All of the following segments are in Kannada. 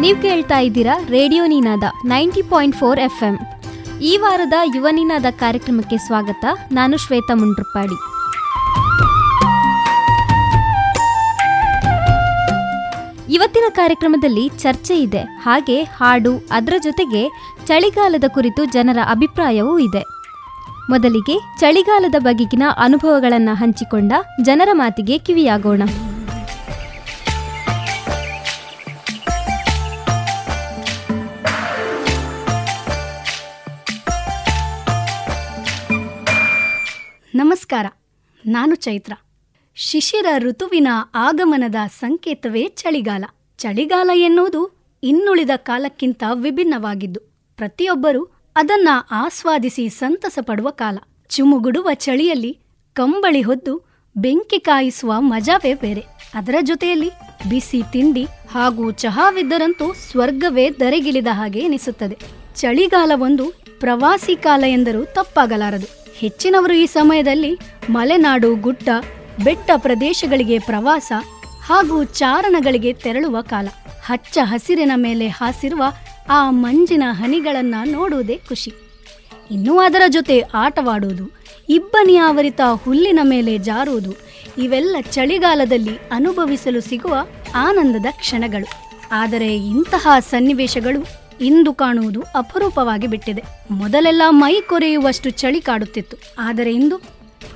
ನೀವು ಕೇಳ್ತಾ ಇದ್ದೀರಾ radio Ninaada ninety point four F M ಈ ವಾರದ ಯುವ ನೀನಾದ ಕಾರ್ಯಕ್ರಮಕ್ಕೆ ಸ್ವಾಗತ. ನಾನು ಶ್ವೇತಾ ಮುಂಡ್ರಪಾಡಿ ಇವತ್ತಿನ ಕಾರ್ಯಕ್ರಮದಲ್ಲಿ ಚರ್ಚೆ ಇದೆ. ಹಾಗೆ ಹಾಡು, ಅದರ ಜೊತೆಗೆ ಚಳಿಗಾಲದ ಕುರಿತು ಜನರ ಅಭಿಪ್ರಾಯವೂ ಇದೆ. ಮೊದಲಿಗೆ ಚಳಿಗಾಲದ ಬಗೆಗಿನ ಅನುಭವಗಳನ್ನು ಹಂಚಿಕೊಂಡ ಜನರ ಮಾತಿಗೆ ಕಿವಿಯಾಗೋಣ. ನಮಸ್ಕಾರ, ನಾನು ಚೈತ್ರ. ಶಿಶಿರ ಋತುವಿನ ಆಗಮನದ ಸಂಕೇತವೇ ಚಳಿಗಾಲ. ಚಳಿಗಾಲ ಎನ್ನುವುದು ಇನ್ನುಳಿದ ಕಾಲಕ್ಕಿಂತ ವಿಭಿನ್ನವಾಗಿದ್ದು, ಪ್ರತಿಯೊಬ್ಬರೂ ಅದನ್ನ ಆಸ್ವಾದಿಸಿ ಸಂತಸ ಪಡುವ ಕಾಲ. ಚುಮುಗುಡುವ ಚಳಿಯಲ್ಲಿ ಕಂಬಳಿ ಹೊದ್ದು ಬೆಂಕಿ ಕಾಯಿಸುವ ಮಜವೇ ಬೇರೆ. ಅದರ ಜೊತೆಯಲ್ಲಿ ಬಿಸಿ ತಿಂಡಿ ಹಾಗೂ ಚಹಾವಿದ್ದರಂತೂ ಸ್ವರ್ಗವೇ ದರೆಗಿಳಿದ ಹಾಗೆ ಎನಿಸುತ್ತದೆ. ಚಳಿಗಾಲವೊಂದು ಪ್ರವಾಸಿ ಕಾಲ ಎಂದರೂ ತಪ್ಪಾಗಲಾರದು. ಹೆಚ್ಚಿನವರು ಈ ಸಮಯದಲ್ಲಿ ಮಲೆನಾಡು, ಗುಡ್ಡ, ಬೆಟ್ಟ ಪ್ರದೇಶಗಳಿಗೆ ಪ್ರವಾಸ ಹಾಗೂ ಚಾರಣಗಳಿಗೆ ತೆರಳುವ ಕಾಲ. ಹಚ್ಚ ಹಸಿರಿನ ಮೇಲೆ ಹಾಸಿರುವ ಆ ಮಂಜಿನ ಹನಿಗಳನ್ನ ನೋಡುವುದೇ ಖುಷಿ. ಇನ್ನೂ ಅದರ ಜೊತೆ ಆಟವಾಡುವುದು, ಇಬ್ಬನಿ ಆವರಿತ ಹುಲ್ಲಿನ ಮೇಲೆ ಜಾರುವುದು, ಇವೆಲ್ಲ ಚಳಿಗಾಲದಲ್ಲಿ ಅನುಭವಿಸಲು ಸಿಗುವ ಆನಂದದ ಕ್ಷಣಗಳು. ಆದರೆ ಇಂತಹ ಸನ್ನಿವೇಶಗಳು ಇಂದು ಕಾಣುವುದು ಅಪರೂಪವಾಗಿ ಬಿಟ್ಟಿದೆ. ಮೊದಲೆಲ್ಲ ಮೈ ಕೊರೆಯುವಷ್ಟು ಚಳಿ ಕಾಡುತ್ತಿತ್ತು. ಆದರೆ ಇಂದು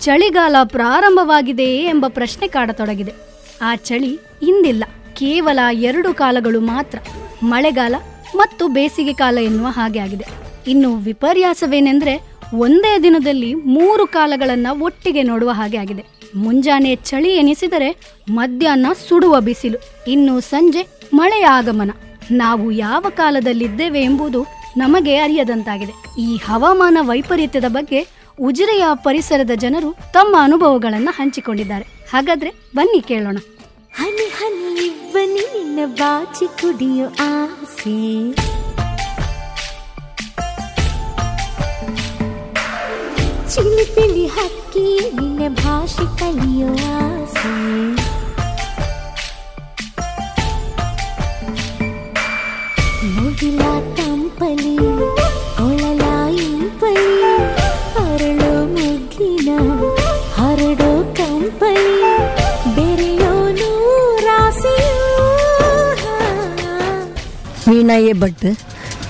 ಚಳಿಗಾಲ ಪ್ರಾರಂಭವಾಗಿದೆಯೇ ಎಂಬ ಪ್ರಶ್ನೆ ಕಾಡತೊಡಗಿದೆ. ಆ ಚಳಿ ಇಂದಿಲ್ಲ. ಕೇವಲ ಎರಡು ಕಾಲಗಳು ಮಾತ್ರ. ಮಳೆಗಾಲ ಮತ್ತು ಬೇಸಿಗೆ ಕಾಲ ಎನ್ನುವ ಹಾಗೆ ಆಗಿದೆ. ಇನ್ನು ವಿಪರ್ಯಾಸವೇನೆಂದ್ರೆ ಒಂದೇ ದಿನದಲ್ಲಿ ಮೂರು ಕಾಲಗಳನ್ನ ಒಟ್ಟಿಗೆ ನೋಡುವ ಹಾಗೆ ಆಗಿದೆ. ಮುಂಜಾನೆ ಚಳಿ ಎನಿಸಿದರೆ ಮಧ್ಯಾಹ್ನ ಸುಡುವ ಬಿಸಿಲು. ಇನ್ನು ಸಂಜೆ ಮಳೆಯ ಆಗಮನ. ನಾವು ಯಾವ ಕಾಲದಲ್ಲಿದ್ದೇವೆ ಎಂಬುದು ನಮಗೆ ಅರಿಯದಂತಾಗಿದೆ. ಈ ಹವಾಮಾನ ವೈಪರೀತ್ಯದ ಬಗ್ಗೆ ಉಜಿರೆಯ ಪರಿಸರದ ಜನರು ತಮ್ಮ ಅನುಭವಗಳನ್ನು ಹಂಚಿಕೊಂಡಿದ್ದಾರೆ. ಹಾಗಾದ್ರೆ ಬನ್ನಿ ಕೇಳೋಣ. ಹನಿ ಹನಿ ಬನ್ನಿ ನಿನ್ನ ಬಾಚಿ ಕುಡಿಯೋ ಆಸೆ ಚಿಲಿಪಿಲಿ ಹಕ್ಕಿ ನಿನ್ನ ಭಾಷೆ ಕಲಿಯೋ ಆಸೆ ಮುಗಿಲ ತಂಪಲಿ Veena A Bhat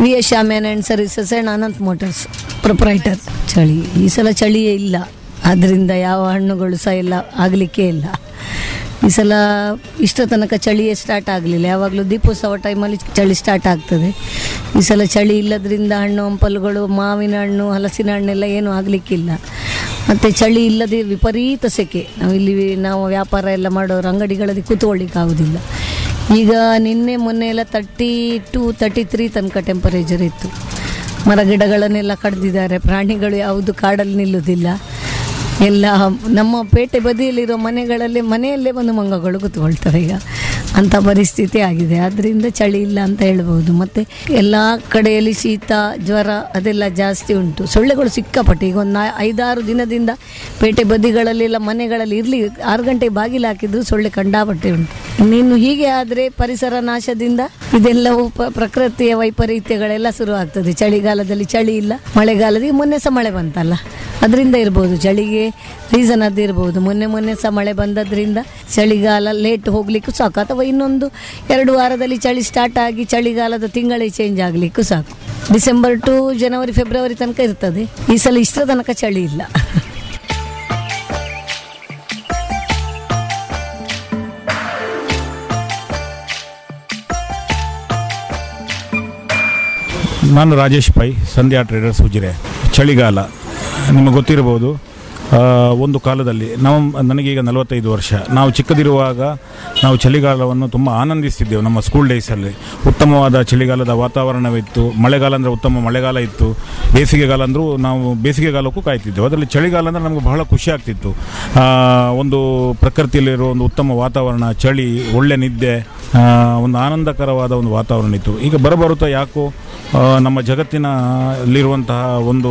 V S Shamiana and services and Anant motors proprietor ಚಳಿ, ಈ ಸಲ ಚಳಿಯೇ ಇಲ್ಲ. ಆದ್ದರಿಂದ ಯಾವ ಹಣ್ಣುಗಳು ಸಹ ಇಲ್ಲ ಆಗಲಿಕ್ಕೆ ಇಲ್ಲ. ಈ ಸಲ ಇಷ್ಟ ತನಕ ಚಳಿಯೇ ಸ್ಟಾರ್ಟ್ ಆಗಲಿಲ್ಲ. ಯಾವಾಗಲೂ ದೀಪೋತ್ಸವ ಟೈಮಲ್ಲಿ ಚಳಿ ಸ್ಟಾರ್ಟ್ ಆಗ್ತದೆ. ಈ ಸಲ ಚಳಿ ಇಲ್ಲದ್ರಿಂದ ಹಣ್ಣು, ಹಂಪಲುಗಳು, ಮಾವಿನ ಹಣ್ಣು, ಹಲಸಿನ ಹಣ್ಣೆಲ್ಲ ಏನೂ ಆಗಲಿಕ್ಕಿಲ್ಲ. ಮತ್ತು ಚಳಿ ಇಲ್ಲದೆ ವಿಪರೀತ ಸೆಕೆ. ನಾವು ಇಲ್ಲಿ ನಾವು ವ್ಯಾಪಾರ ಎಲ್ಲ ಮಾಡೋರು, ಅಂಗಡಿಗಳಲ್ಲಿ ಕೂತ್ಕೊಳ್ಳಿಕ್ಕಾಗೋದಿಲ್ಲ ಈಗ ನಿನ್ನೆ ಮೊನ್ನೆ ಎಲ್ಲ ತರ್ಟಿ ಟು ತರ್ಟಿ ತ್ರೀ ತನಕ ಟೆಂಪರೇಚರ್ ಇತ್ತು. ಮರ ಗಿಡಗಳನ್ನೆಲ್ಲ ಕಡ್ದಿದ್ದಾರೆ. ಪ್ರಾಣಿಗಳು ಯಾವುದು ಕಾಡಲ್ಲಿ ನಿಲ್ಲುವುದಿಲ್ಲ. ಎಲ್ಲ ನಮ್ಮ ಪೇಟೆ ಬದಿಯಲ್ಲಿರೋ ಮನೆಗಳಲ್ಲಿ ಮನೆಯಲ್ಲೇ ಬಂದು ಮಂಗಗಳು ಕೂತ್ಕೊಳ್ತವೆ ಈಗ. ಅಂಥ ಪರಿಸ್ಥಿತಿ ಆಗಿದೆ. ಆದ್ದರಿಂದ ಚಳಿ ಇಲ್ಲ ಅಂತ ಹೇಳ್ಬೋದು. ಮತ್ತು ಎಲ್ಲ ಕಡೆಯಲ್ಲಿ ಶೀತ, ಜ್ವರ ಅದೆಲ್ಲ ಜಾಸ್ತಿ ಉಂಟು. ಸೊಳ್ಳೆಗಳು ಸಿಕ್ಕಾಪಟ್ಟೆ. ಈಗ ಒಂದು ಐದಾರು ದಿನದಿಂದ ಪೇಟೆ ಬದಿಗಳಲ್ಲೆಲ್ಲ ಮನೆಗಳಲ್ಲಿ ಇರಲಿ, ಆರು ಗಂಟೆ ಬಾಗಿಲು ಹಾಕಿದ್ರು ಸೊಳ್ಳೆ ಕಂಡಾಪಟ್ಟೆ ಉಂಟು. ಇನ್ನೇನು ಹೀಗೆ ಆದರೆ ಪರಿಸರ ನಾಶದಿಂದ ಇದೆಲ್ಲವೂ ಪ್ರಕೃತಿಯ ವೈಪರೀತ್ಯಗಳೆಲ್ಲ ಶುರು ಆಗ್ತದೆ ಚಳಿಗಾಲದಲ್ಲಿ ಚಳಿ ಇಲ್ಲ, ಮಳೆಗಾಲದಲ್ಲಿ ಮೊನ್ನೆ ಸಹ ಮಳೆ ಬಂತಲ್ಲ. ಅದರಿಂದ ಇರ್ಬೋದು, ಚಳಿಗೆ ರೀಸನ್ ಅದು ಇರ್ಬೋದು. ಮೊನ್ನೆ ಮೊನ್ನೆ ಸಹ ಮಳೆ ಬಂದದ್ರಿಂದ ಚಳಿಗಾಲ ಲೇಟ್ ಹೋಗ್ಲಿಕ್ಕೂ ಸಾಕು, ಅಥವಾ ಇನ್ನೊಂದು ಎರಡು ವಾರದಲ್ಲಿ ಚಳಿ ಸ್ಟಾರ್ಟ್ ಆಗಿ ಚಳಿಗಾಲದ ತಿಂಗಳೇ ಚೇಂಜ್ ಆಗಲಿಕ್ಕೂ ಸಾಕು. ಡಿಸೆಂಬರ್ ಟು ಜನವರಿ ಫೆಬ್ರವರಿ ತನಕ ಇರ್ತದೆ. ಈ ಸಲ ಇಷ್ಟರ ತನಕ ಚಳಿ ಇಲ್ಲ. ನಾನು ರಾಜೇಶ್ ಪೈ, ಸಂಧ್ಯಾ ಟ್ರೇಡರ್ಸ್ ಉಜಿರೆ. ಚಳಿಗಾಲ. ನಿಮಗೆ ಗೊತ್ತಿರಬಹುದು ಒಂದು ಕಾಲದಲ್ಲಿ ನಾವು, ನನಗೀಗ ನಲವತ್ತೈದು ವರ್ಷ. ನಾವು ಚಿಕ್ಕದಿರುವಾಗ ನಾವು ಚಳಿಗಾಲವನ್ನು ತುಂಬ ಆನಂದಿಸ್ತಿದ್ದೆವು ನಮ್ಮ ಸ್ಕೂಲ್ ಡೇಸಲ್ಲಿ ಉತ್ತಮವಾದ ಚಳಿಗಾಲದ ವಾತಾವರಣವಿತ್ತು, ಮಳೆಗಾಲ ಅಂದರೆ ಉತ್ತಮ ಮಳೆಗಾಲ ಇತ್ತು. ಬೇಸಿಗೆಗಾಲ ಅಂದರೂ ನಾವು ಬೇಸಿಗೆಗಾಲಕ್ಕೂ ಕಾಯ್ತಿದ್ದೆವು. ಅದರಲ್ಲಿ ಚಳಿಗಾಲ ಅಂದರೆ ನಮಗೆ ಬಹಳ ಖುಷಿ ಆಗ್ತಿತ್ತು. ಒಂದು ಪ್ರಕೃತಿಯಲ್ಲಿರುವ ಒಂದು ಉತ್ತಮ ವಾತಾವರಣ, ಚಳಿ, ಒಳ್ಳೆ ನಿದ್ದೆ ಒಂದು ಆನಂದಕರವಾದ ಒಂದು ವಾತಾವರಣ ಇತ್ತು. ಈಗ ಬರಬರುತ್ತಾ ಯಾಕೋ ನಮ್ಮ ಜಗತ್ತಿನಲ್ಲಿರುವಂತಹ ಒಂದು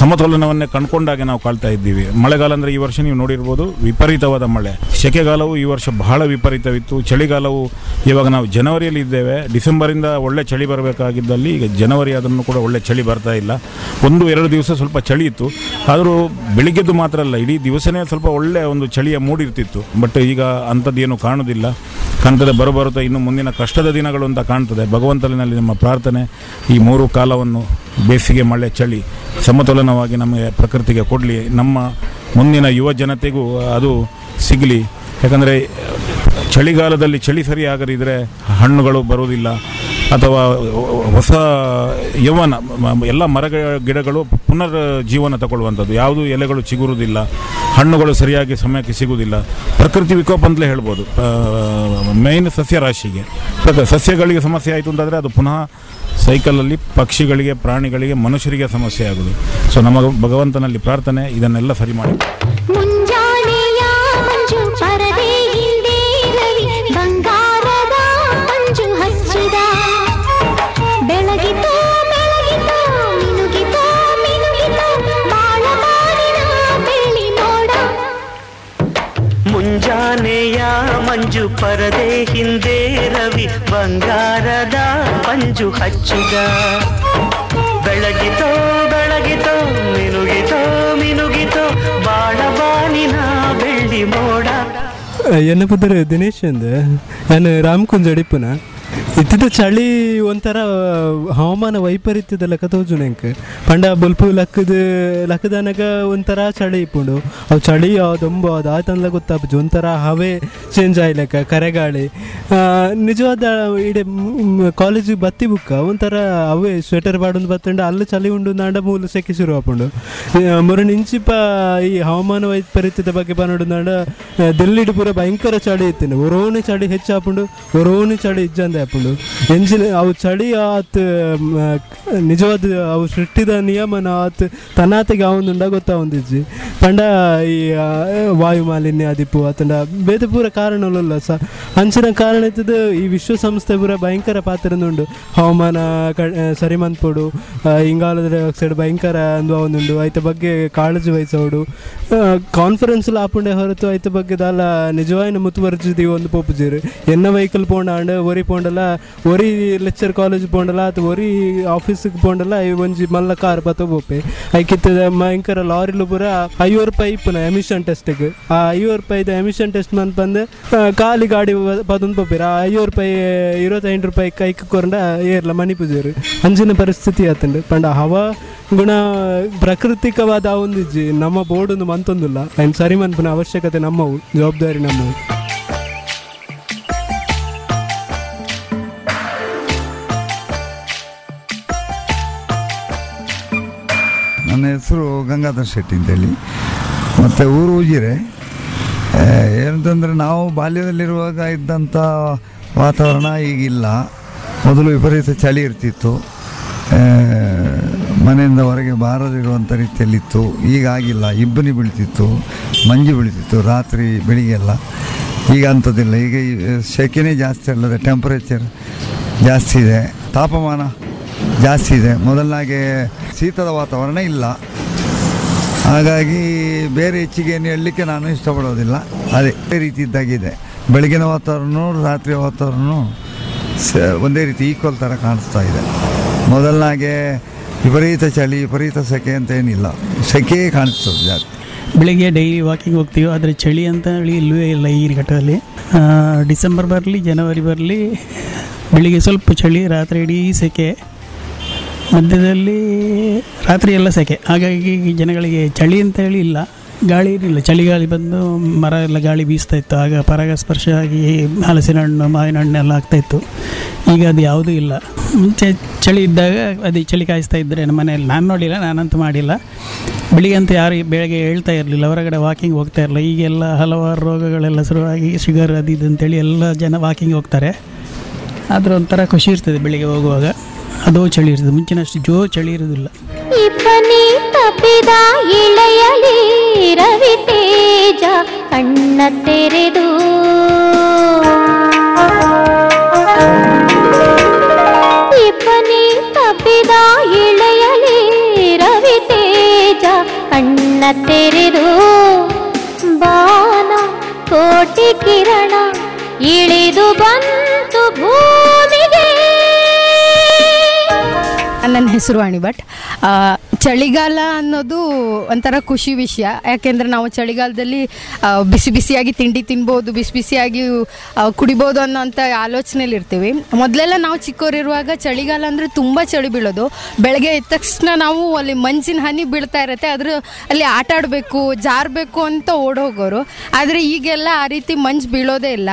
ಸಮತೋಲನವನ್ನೇ ಕಂಡುಕೊಂಡಾಗೆ ನಾವು ಕಾಳ್ತಾ ಇದ್ದೀವಿ. ಮಳೆಗಾಲ ಅಂದರೆ ಈ ವರ್ಷ ನೀವು ನೋಡಿರ್ಬೋದು ವಿಪರೀತವಾದ ಮಳೆ. ಸೆಕೆಗಾಲವು ಈ ವರ್ಷ ಬಹಳ ವಿಪರೀತವಿತ್ತು. ಚಳಿಗಾಲವು ಇವಾಗ ನಾವು ಜನವರಿಯಲ್ಲಿ ಇದ್ದೇವೆ. ಡಿಸೆಂಬರಿಂದ ಒಳ್ಳೆ ಚಳಿ ಬರಬೇಕಾಗಿದ್ದಲ್ಲಿ ಈಗ ಜನವರಿ ಅದನ್ನು ಕೂಡ ಒಳ್ಳೆ ಚಳಿ ಬರ್ತಾ ಇಲ್ಲ. ಒಂದು, ಎರಡು ದಿವಸ ಸ್ವಲ್ಪ ಚಳಿ ಇತ್ತು. ಆದರೂ ಬೆಳಿಗ್ಗೆದ್ದು ಮಾತ್ರ ಅಲ್ಲ, ಇಡೀ ದಿವಸನೇ ಸ್ವಲ್ಪ ಒಳ್ಳೆ ಒಂದು ಚಳಿಯ ಮೂಡಿರ್ತಿತ್ತು ಬಟ್ ಈಗ ಅಂಥದ್ದೇನು ಕಾಣುವುದಿಲ್ಲ ಕಾಣ್ತದೆ ಬರಬರುತ್ತಾ ಇನ್ನು ಮುಂದಿನ ಕಷ್ಟದ ದಿನಗಳು ಅಂತ ಕಾಣ್ತದೆ. ಭಗವಂತನಲ್ಲಿ ನಮ್ಮ ಪ್ರಾರ್ಥನೆ, ಈ ಮೂರು ಕಾಲವನ್ನು ಬೇಸಿಗೆ ಮಳೆ ಚಳಿ ಸಮತೋಲನವಾಗಿ ನಮಗೆ ಪ್ರಕೃತಿಗೆ ಕೊಡಲಿ. ನಮ್ಮ ಮುಂದಿನ ಯುವ ಜನತೆಗೂ ಅದು ಸಿಗಲಿ. ಯಾಕಂದರೆ ಚಳಿಗಾಲದಲ್ಲಿ ಚಳಿ ಸರಿಯಾಗದಿದ್ದರೆ ಹಣ್ಣುಗಳು ಬರುವುದಿಲ್ಲ. ಅಥವಾ ಹೊಸ ಯೌವನ ಎಲ್ಲ ಮರ ಗಿಡಗಳು ಪುನರ್ ಜೀವನ ತಗೊಳ್ಳುವಂಥದ್ದು. ಯಾವುದು ಎಲೆಗಳು ಚಿಗುರುವುದಿಲ್ಲ, ಹಣ್ಣುಗಳು ಸರಿಯಾಗಿ ಸಮಯಕ್ಕೆ ಸಿಗುವುದಿಲ್ಲ. ಪ್ರಕೃತಿ ವಿಕೋಪ ಅಂತಲೇ ಹೇಳ್ಬೋದು. ಮೇಯ್ನ್ ಸಸ್ಯ ರಾಶಿಗೆ ಸಸ್ಯಗಳಿಗೆ ಸಮಸ್ಯೆ ಆಯಿತು ಅಂತಂದರೆ ಅದು ಪುನಃ ಸೈಕಲಲ್ಲಿ ಪಕ್ಷಿಗಳಿಗೆ, ಪ್ರಾಣಿಗಳಿಗೆ, ಮನುಷ್ಯರಿಗೆ ಸಮಸ್ಯೆ ಆಗೋದು ಸೊ, ನಮ್ಮ ಭಗವಂತನಲ್ಲಿ ಪ್ರಾರ್ಥನೆ, ಇದನ್ನೆಲ್ಲ ಸರಿ ಮಾಡಿ. ಮಂಜು ಪರದೆ ಹಿಂದೆ ರವಿ ಬಂಗಾರದ ಪಂಜು ಹಚ್ಚುಗ. ಬೆಳಗಿತೋ ಬೆಳಗಿತೋ, ಮಿನುಗಿತೋ ಮಿನುಗಿತೋ, ಬಾಣ ಬಾನಿನ ಬೆಳ್ಳಿ ಮೋಡ. ಎನ್ನ ಪುದರ್ ದಿನೇಶ್ ಎಂದ ನಾನು ರಾಮಕುಂಜ ಅಡಿಪುನ ಇತ್ತಿದ ಚಳಿ ಒಂಥರ ಹವಾಮಾನ ವೈಪರೀತ್ಯದ ಲೆಕ್ಕ ತೋಜು ನೆಂಕ್ ಪಂಡ ಬಲ್ಪು ಲಕ್ಕದ, ಲಕ್ಕದನಗ ಒಂಥರ ಚಳಿ ಇಪ್ಪುಂಡು. ಅವು ಚಳಿ ಅದೊಂಬ ಅದು ಆತಂದ್ಲ ಗೊತ್ತಾಪುಜು ಒಂಥರ ಹವೆ ಚೇಂಜ್ ಆಯ್ಲಕ್ಕ ಕರೆಗಾಳಿ. ನಿಜವಾದ ಇಡೆ ಕಾಲೇಜಿಗೆ ಬತ್ತಿ ಬುಕ್ಕ, ಒಂಥರ ಅವೇ ಸ್ವೆಟರ್ ಬಾಡೊಂದು ಬತ್ತಂಡು, ಅಲ್ಲಿ ಚಳಿ ಉಂಡು, ನಾಂಡ ಮೂಲ ಸೆಕೆ ಶುರು ಆಪುಂಡು. ಮುರಣ ಇಂಚಿಪ ಈ ಹವಾಮಾನ ವೈಪರೀತ್ಯದ ಬಗ್ಗೆ ಪನ್ನಡು ನಾಂಡ ದಿಲ್ಲಿಡು ಪೂರ ಭಯಂಕರ ಚಳಿ ಇತ್ತಿನ ಒರೋನೆ ಚಳಿ ಹೆಚ್ಚಾಪುಂಡು ಒರೋನೆ ಚಳಿ ಇಜ್ಜಂದೆ. ಆಪುಂಡು ಎಂಜಿನ ಅವು ಚಳಿ ಆತ್ ನಿಜವಾದ ಅವು ಸೃಷ್ಟಿದ ನಿಯಮನ ಆತ್ ತನಾತಿಗೆ ಆವೊಂದುಂಡ ಗೊತ್ತಾ ಒಂದಿಜ್ಜಿ ಪಂಡ ಈ ವಾಯು ಮಾಲಿನ್ಯ ಆದಿಪ್ಪು ಆತಂಡ ಬೇತೆ ಪೂರ ಕಾರಣಲ್ಲ ಸ. ಅಂಚಿನ ಕಾರಣ ಇದ್ದದ್ದು ಈ ವಿಶ್ವಸಂಸ್ಥೆ ಪೂರ ಭಯಂಕರ ಪಾತ್ರ ಉಂಡು. ಹವಾಮಾನ ಸರಿ ಮನ್ಪೋಡು ಇಂಗಾಲದ ಡೈಆಕ್ಸೈಡ್ ಭಯಂಕರ ಅಂದು ಅವನುಂಡು ಐತ ಬಗ್ಗೆ ಕಾಳಜಿ ವಹಿಸೋಡು. ಕಾನ್ಫರೆನ್ಸ್ ಆಪುಂಡೆ ಹೊರತು ಐತ ಬಗ್ಗೆ ದಾಲ ನಿಜವಾಯಿನ ಮುತುವರ್ಜಿದಿ ಒಂದು ಪೋಪುಜೀರು. ಎನ್ನ ವೆಹಿಕಲ್ ಪೋಂಡ ಒರಿ ಒರಿ ಲೆಕ್ಚರ್ ಕಾಲೇಜ್ ಪೋಂಡಲ ಅದು ಒರಿ ಆಫೀಸಿಗೆ ಪೋಂಡಲ ಈ ಒಂಜಿ ಮಲ್ಲ ಕಾರ್ ಬತ್ತ ಬೋಪೆ ಐಕಿತ್ತದ ಭಯಂಕರ ಲಾರಿಲು ಪೂರ ಐವತ್ತು ರೂಪಾಯಿ ಇಪ್ಪುನ ಎಮಿಷನ್ ಟೆಸ್ಟ್ಗೆ ಆ ಐವತ್ತು ರೂಪಾಯಿದ ಎಮಿಷನ್ ಟೆಸ್ಟ್ ಮನ್ ಬಂದು ಖಾಲಿ ಗಾಡಿ ಪದೊಂದು ಪೋಪಿರ ಆ ಐವತ್ತು ರೂಪಾಯಿ, ಇರುವತ್ತೈದು ರೂಪಾಯಿ ಕೈಕ್ ಕೊರಂಡ ಏರ್ಲ ಮನಿ ಪೂಜೆರು ಅಂಚಿನ ಪರಿಸ್ಥಿತಿ ಆತಂಡು. ಪಂಡ ಹವಾ ಗುಣ ಪ್ರಾಕೃತಿಕವಾದ ಒಂದಿಜ್ಜಿ, ನಮ್ಮ ಬೋರ್ಡೊಂದು ಮಂತೊಂದಿಲ್ಲ. ಅಂಡ್ ಸರಿ ಮನ್ಪುನ ಅವಶ್ಯಕತೆ ನಮ್ಮವು, ಜವಾಬ್ದಾರಿ ನಮ್ಮವು. ನನ್ನ ಹೆಸರು ಗಂಗಾಧರ್ ಶೆಟ್ಟಿ ಅಂತೇಳಿ. ಮತ್ತು ಊರು ಉಜಿರೆ. ಏನಂತಂದರೆ ನಾವು ಬಾಲ್ಯದಲ್ಲಿರುವಾಗ ಇದ್ದಂಥ ವಾತಾವರಣ ಈಗಿಲ್ಲ. ಮೊದಲು ವಿಪರೀತ ಚಳಿ ಇರ್ತಿತ್ತು. ಮನೆಯಿಂದ ಹೊರಗೆ ಬಾರದಿರುವಂಥ ರೀತಿಯಲ್ಲಿತ್ತು. ಈಗ ಆಗಿಲ್ಲ. ಇಬ್ಬನಿ ಬೀಳ್ತಿತ್ತು. ಮಂಜು ಬೀಳ್ತಿತ್ತು ರಾತ್ರಿ ಬೆಳಿಗ್ಗೆಲ್ಲ. ಈಗ ಅಂಥದ್ದಿಲ್ಲ. ಈಗ ಸೆಕೆನೇ ಜಾಸ್ತಿ ಅಲ್ಲದೆ ಟೆಂಪರೇಚರ್ ಜಾಸ್ತಿ ಇದೆ. ತಾಪಮಾನ ಜಾಸ್ತಿ ಇದೆ. ಮೊದಲನಾಗೆ ಶೀತದ ವಾತಾವರಣ ಇಲ್ಲ. ಹಾಗಾಗಿ ಬೇರೆ ಹೆಚ್ಚಿಗೆ ಏನು ಹೇಳಲಿಕ್ಕೆ ನಾನು ಇಷ್ಟಪಡೋದಿಲ್ಲ. ಅದೇ ರೀತಿ ಇದ್ದಾಗಿದೆ. ಬೆಳಗಿನ ವಾತಾವರಣ ರಾತ್ರಿಯ ವಾತಾವರಣ ಒಂದೇ ರೀತಿ ಈಕ್ವಲ್ ಥರ ಕಾಣಿಸ್ತಾ ಇದೆ. ಮೊದಲನಾಗೆ ವಿಪರೀತ ಚಳಿ, ವಿಪರೀತ ಸೆಕೆ ಅಂತ ಏನಿಲ್ಲ. ಸೆಕೆಯೇ ಕಾಣಿಸ್ತದೆ ಜಾಸ್ತಿ. ಬೆಳಿಗ್ಗೆ ಡೈಲಿ ವಾಕಿಂಗ್ ಹೋಗ್ತೀವಿ. ಆದರೆ ಚಳಿ ಅಂತ ಹೇಳಿ ಇಲ್ಲವೇ ಇಲ್ಲ ಈ ಘಟ್ಟದಲ್ಲಿ. ಡಿಸೆಂಬರ್ ಬರಲಿ, ಜನವರಿ ಬರಲಿ, ಬೆಳಿಗ್ಗೆ ಸ್ವಲ್ಪ ಚಳಿ, ರಾತ್ರಿ ಇಡೀ ಸೆಕೆ. ಮಧ್ಯದಲ್ಲಿ ರಾತ್ರಿ ಎಲ್ಲ ಸೆಕೆ. ಹಾಗಾಗಿ ಜನಗಳಿಗೆ ಚಳಿ ಅಂತ ಹೇಳಿ ಇಲ್ಲ. ಗಾಳಿ ಇರಲಿಲ್ಲ ಚಳಿಗಾಳಿ ಬಂದು ಮರ ಎಲ್ಲ ಗಾಳಿ ಬೀಸ್ತಾ ಇತ್ತು. ಆಗ ಪರಾಗಸ್ಪರ್ಶ ಆಗಿ ಹಲಸಿನ ಹಣ್ಣು, ಮಾವಿನ ಹಣ್ಣು ಎಲ್ಲ ಆಗ್ತಾ ಇತ್ತು. ಈಗ ಅದು ಯಾವುದೂ ಇಲ್ಲ. ಮುಂಚೆ ಚಳಿ ಇದ್ದಾಗ ಅದು ಚಳಿ ಕಾಯಿಸ್ತಾ ಇದ್ದರೆ ನಮ್ಮ ಮನೆಯಲ್ಲಿ. ನಾನು ನೋಡಿಲ್ಲ, ನಾನಂತೂ ಮಾಡಿಲ್ಲ. ಬೆಳಿಗ್ಗೆ ಅಂತ ಯಾರು ಬೆಳಗ್ಗೆ ಹೇಳ್ತಾ ಇರಲಿಲ್ಲ. ಹೊರಗಡೆ ವಾಕಿಂಗ್ ಹೋಗ್ತಾ ಇರಲಿಲ್ಲ. ಈಗೆಲ್ಲ ಹಲವಾರು ರೋಗಗಳೆಲ್ಲ ಶುರುವಾಗಿ ಶುಗರ್ ಅದು ಇದು ಅಂತೇಳಿ ಎಲ್ಲ ಜನ ವಾಕಿಂಗ್ ಹೋಗ್ತಾರೆ. ಆದರೂ ಒಂಥರ ಖುಷಿ ಇರ್ತದೆ ಬೆಳಿಗ್ಗೆ ಹೋಗುವಾಗ. ಅದು ಚಳಿ ಇರ್ತದೆ ಮುಂಚಿನಷ್ಟು ಜೋ ಚಳಿ ಇರೋದಿಲ್ಲ. ಇಬ್ಬನಿ ತಪ್ಪಿದ ಇಳೆಯಲಿ ರವಿ ತೇಜ ಕಣ್ಣ ತೆರೆದು. ಇಬ್ಬನಿ ತಪ್ಪಿದ ಇಳೆಯಲಿ ರವಿ ತೇಜ ಕಣ್ಣ ತೆರೆದು. ಬಾನ ಕೋಟಿ ಕಿರಣ ಇಳಿದು ಬಂತು ಭೂಮಿಗೆ ನನ್ನ ಹೆಸರು ವಾಣಿ ಭಟ್ ಚಳಿಗಾಲ ಅನ್ನೋದು ಒಂಥರ ಖುಷಿ ವಿಷಯ. ಯಾಕೆಂದರೆ ನಾವು ಚಳಿಗಾಲದಲ್ಲಿ ಬಿಸಿ ಬಿಸಿಯಾಗಿ ತಿಂಡಿ ತಿನ್ಬೋದು, ಬಿಸಿ ಬಿಸಿಯಾಗಿ ಕುಡಿಬೋದು ಅನ್ನೋಂಥ ಆಲೋಚನೆಯಲ್ಲಿ ಇರ್ತೀವಿ ಮೊದಲೆಲ್ಲ ನಾವು ಚಿಕ್ಕವರಿರುವಾಗ ಚಳಿಗಾಲ ಅಂದರೆ ತುಂಬ ಚಳಿ ಬೀಳೋದು. ಬೆಳಗ್ಗೆ ಎದ್ದ ತಕ್ಷಣ ನಾವು ಅಲ್ಲಿ ಮಂಜಿನ ಹನಿ ಬೀಳ್ತಾ ಇರುತ್ತೆ. ಅದ್ರ, ಅಲ್ಲಿ ಆಟ ಆಡಬೇಕು, ಜಾರಬೇಕು ಅಂತ ಓಡೋಗೋರು. ಆದರೆ ಈಗೆಲ್ಲ ಆ ರೀತಿ ಮಂಜು ಬೀಳೋದೇ ಇಲ್ಲ.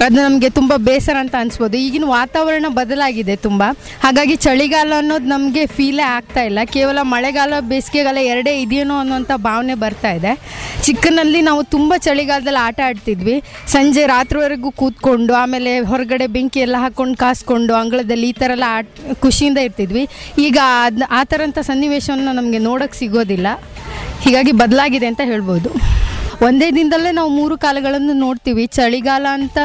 ಅದು ನಮಗೆ ತುಂಬ ಬೇಸರ ಅಂತ ಅನಿಸ್ಬೋದು. ಈಗಿನ ವಾತಾವರಣ ಬದಲಾಗಿದೆ ತುಂಬ. ಹಾಗಾಗಿ ಚಳಿಗಾಲ ಅನ್ನೋದು ನಮಗೆ ಫೀಲೇ ಆಗ್ತಾ ಇಲ್ಲ. ಕೇವಲ ಮಳೆಗಾಲ, ಬೇಸಿಗೆಗಾಲ ಎರಡೇ ಇದೆಯೇನೋ ಅನ್ನೋಂಥ ಭಾವನೆ ಬರ್ತಾ ಇದೆ. ಚಿಕ್ಕನಲ್ಲಿ ನಾವು ತುಂಬ ಚಳಿಗಾಲದಲ್ಲಿ ಆಟ ಆಡ್ತಿದ್ವಿ. ಸಂಜೆ ರಾತ್ರಿವರೆಗೂ ಕೂತ್ಕೊಂಡು, ಆಮೇಲೆ ಹೊರಗಡೆ ಬೆಂಕಿ ಎಲ್ಲ ಹಾಕ್ಕೊಂಡು ಕಾಸ್ಕೊಂಡು, ಅಂಗಳದಲ್ಲಿ ಈ ಥರ ಎಲ್ಲ ಆಟ, ಖುಷಿಯಿಂದ ಇರ್ತಿದ್ವಿ. ಈಗ ಅದು, ಆ ಥರಂಥ ಸನ್ನಿವೇಶವನ್ನು ನಮಗೆ ನೋಡೋಕ್ಕೆ ಸಿಗೋದಿಲ್ಲ. ಹೀಗಾಗಿ ಬದಲಾಗಿದೆ ಅಂತ ಹೇಳ್ಬೋದು. ಒಂದೇ ದಿನದಲ್ಲೇ ನಾವು ಮೂರು ಕಾಲಗಳನ್ನು ನೋಡ್ತೀವಿ. ಚಳಿಗಾಲ ಅಂತ